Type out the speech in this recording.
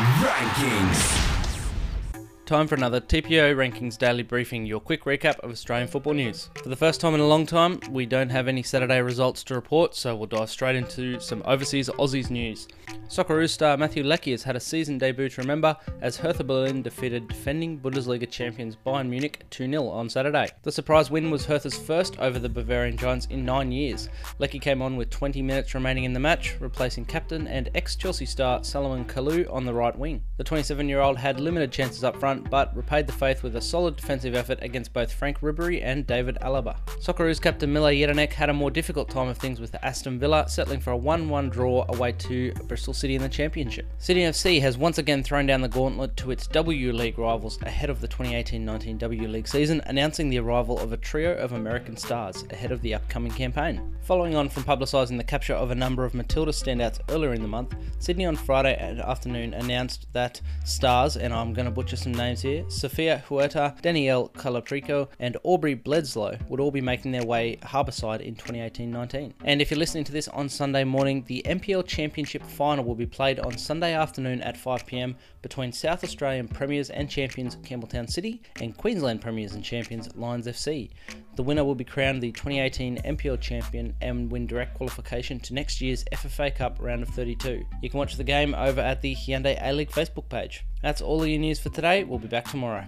Rankings. Time for another TPO Rankings Daily Briefing, your quick recap of Australian football news. For the first time in a long time, we don't have any Saturday results to report, so we'll dive straight into some overseas Aussies news. Socceroos star Matthew Leckie has had a season debut to remember as Hertha Berlin defeated defending Bundesliga champions Bayern Munich 2 0 on Saturday. The surprise win was Hertha's first over the Bavarian Giants in nine years. Leckie came on with 20 minutes remaining in the match, replacing captain and ex Chelsea star Salomon Kalou on the right wing. The 27 year old had limited chances up front but repaid the faith with a solid defensive effort against both Franck Ribery and David Alaba. Socceroos captain Mile Jedinak had a more difficult time of things with Aston Villa, settling for a 1-1 draw away to Bristol City in the Championship. Sydney FC has once again thrown down the gauntlet to its W League rivals ahead of the 2018-19 W League season, announcing the arrival of a trio of American stars ahead of the upcoming campaign. Following on from publicising the capture of a number of Matilda standouts earlier in the month, Sydney on Friday afternoon announced that stars, and I'm going to butcher some names here, Sofia Huerta, Danielle Calatrico, and Aubrey Bledsoe would all be making their way harbourside in 2018-19. And if you're listening to this on Sunday morning, the NPL Championship final will be played on Sunday afternoon at 5pm between South Australian Premiers and Champions Campbelltown City and Queensland Premiers and Champions Lions FC. The winner will be crowned the 2018 NPL champion and win direct qualification to next year's FFA Cup round of 32. You can watch the game over at the Hyundai A League Facebook page. That's all of your news for today. We'll be back tomorrow.